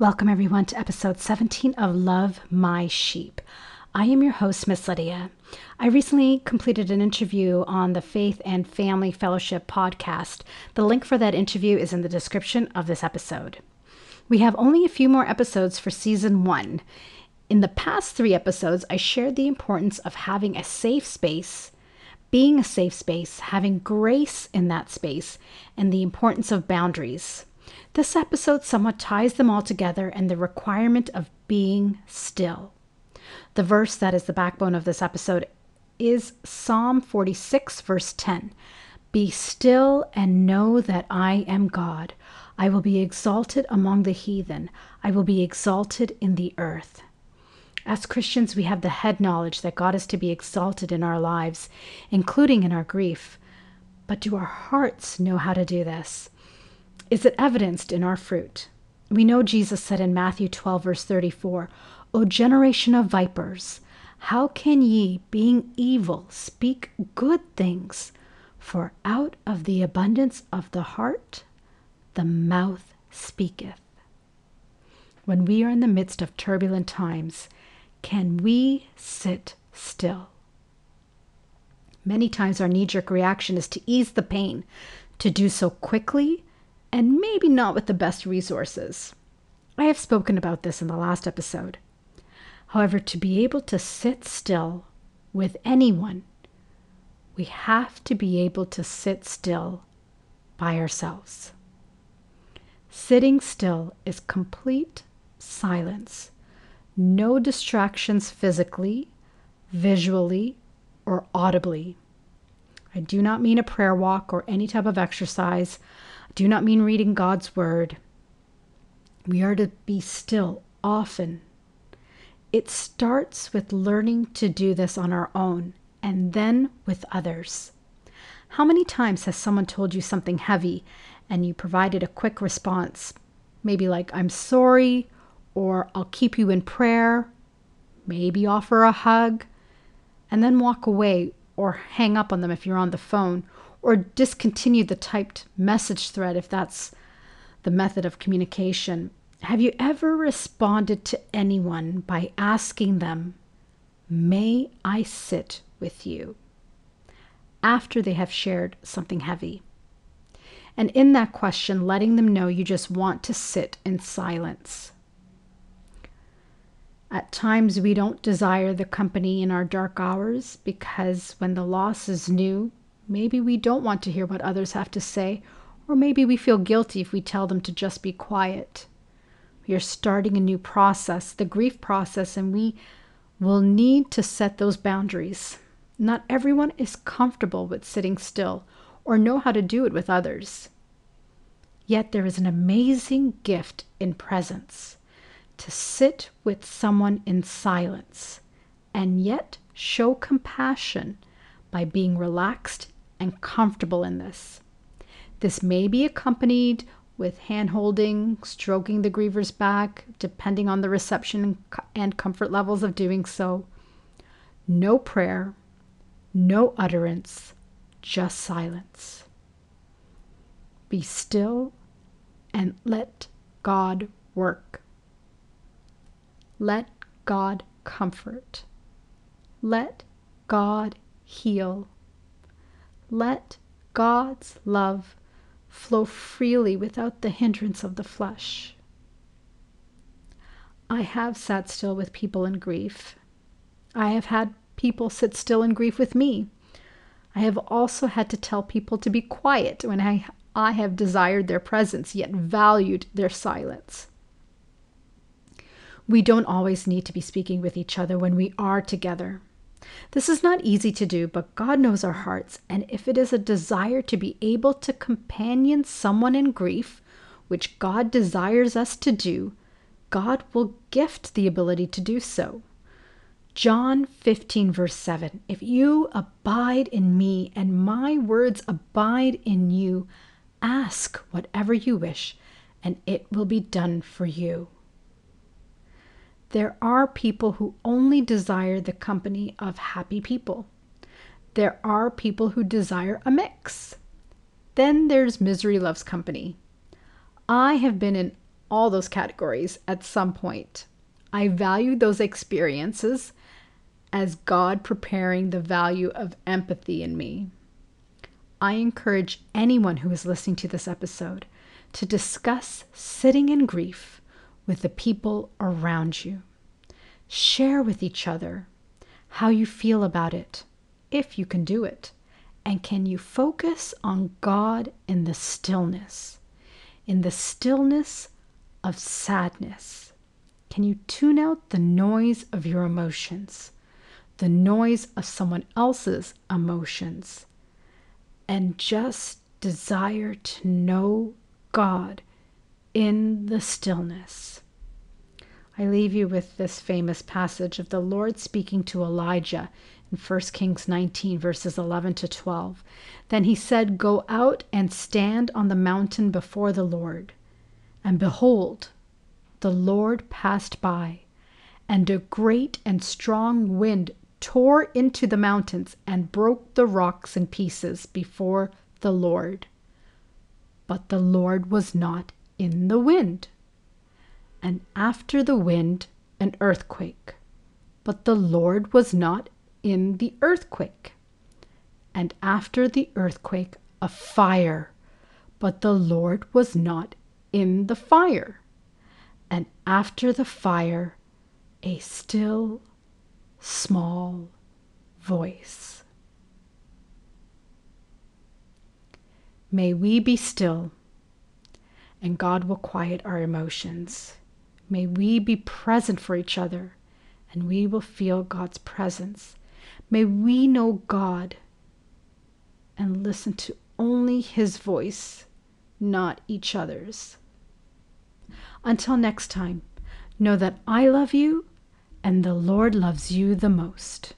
Welcome, everyone, to episode 17 of Love My Sheep. I am your host, Miss Lydia. I recently completed an interview on the Faith and Family Fellowship podcast. The link for that interview is in the description of this episode. We have only a few more episodes for season one. In the past three episodes, I shared the importance of having a safe space, being a safe space, having grace in that space, and the importance of boundaries. This episode somewhat ties them all together and the requirement of being still. The verse that is the backbone of this episode is Psalm 46, verse 10. Be still and know that I am God. I will be exalted among the heathen, I will be exalted in the earth. As Christians, we have the head knowledge that God is to be exalted in our lives, including in our grief. But do our hearts know how to do this? Is it evidenced in our fruit? We know Jesus said in Matthew 12, verse 34, O generation of vipers, how can ye, being evil, speak good things? For out of the abundance of the heart, the mouth speaketh. When we are in the midst of turbulent times, can we sit still? Many times our knee jerk reaction is to ease the pain, to do so quickly and maybe not with the best resources. I have spoken about this in the last episode. However, to be able to sit still with anyone, we have to be able to sit still by ourselves. Sitting still is complete silence, no distractions physically, visually, or audibly. I do not mean a prayer walk or any type of exercise do not mean reading God's word. We are to be still often. It starts with learning to do this on our own and then with others. How many times has someone told you something heavy and you provided a quick response? Maybe like, I'm sorry, or I'll keep you in prayer, maybe offer a hug, and then walk away or hang up on them if you're on the phone, or discontinue the typed message thread if that's the method of communication. Have you ever responded to anyone by asking them, May I sit with you? after they have shared something heavy? And in that question, letting them know you just want to sit in silence. At times, we don't desire the company in our dark hours because when the loss is new, Maybe we don't want to hear what others have to say, or maybe we feel guilty if we tell them to just be quiet. We are starting a new process, the grief process, and we will need to set those boundaries. Not everyone is comfortable with sitting still or know how to do it with others. Yet there is an amazing gift in presence to sit with someone in silence and yet show compassion by being relaxed and comfortable in this. This may be accompanied with hand holding, stroking the griever's back, depending on the reception and comfort levels of doing so. No prayer, no utterance, just silence. Be still and let God work. Let God comfort. Let God heal let God's love flow freely without the hindrance of the flesh. I have sat still with people in grief. I have had people sit still in grief with me. I have also had to tell people to be quiet when I, I have desired their presence, yet valued their silence. We don't always need to be speaking with each other when we are together. This is not easy to do, but God knows our hearts, and if it is a desire to be able to companion someone in grief, which God desires us to do, God will gift the ability to do so. John 15, verse 7 If you abide in me and my words abide in you, ask whatever you wish, and it will be done for you. There are people who only desire the company of happy people. There are people who desire a mix. Then there's misery loves company. I have been in all those categories at some point. I value those experiences as God preparing the value of empathy in me. I encourage anyone who is listening to this episode to discuss sitting in grief with the people around you. Share with each other how you feel about it, if you can do it. And can you focus on God in the stillness, in the stillness of sadness? Can you tune out the noise of your emotions, the noise of someone else's emotions, and just desire to know God in the stillness? I leave you with this famous passage of the Lord speaking to Elijah in 1 Kings 19, verses 11 to 12. Then he said, Go out and stand on the mountain before the Lord. And behold, the Lord passed by, and a great and strong wind tore into the mountains and broke the rocks in pieces before the Lord. But the Lord was not in the wind. And after the wind, an earthquake. But the Lord was not in the earthquake. And after the earthquake, a fire. But the Lord was not in the fire. And after the fire, a still, small voice. May we be still, and God will quiet our emotions. May we be present for each other, and we will feel God's presence May we know God and listen to only His voice, not each other's. Until next time, know that I love you and the Lord loves you the most.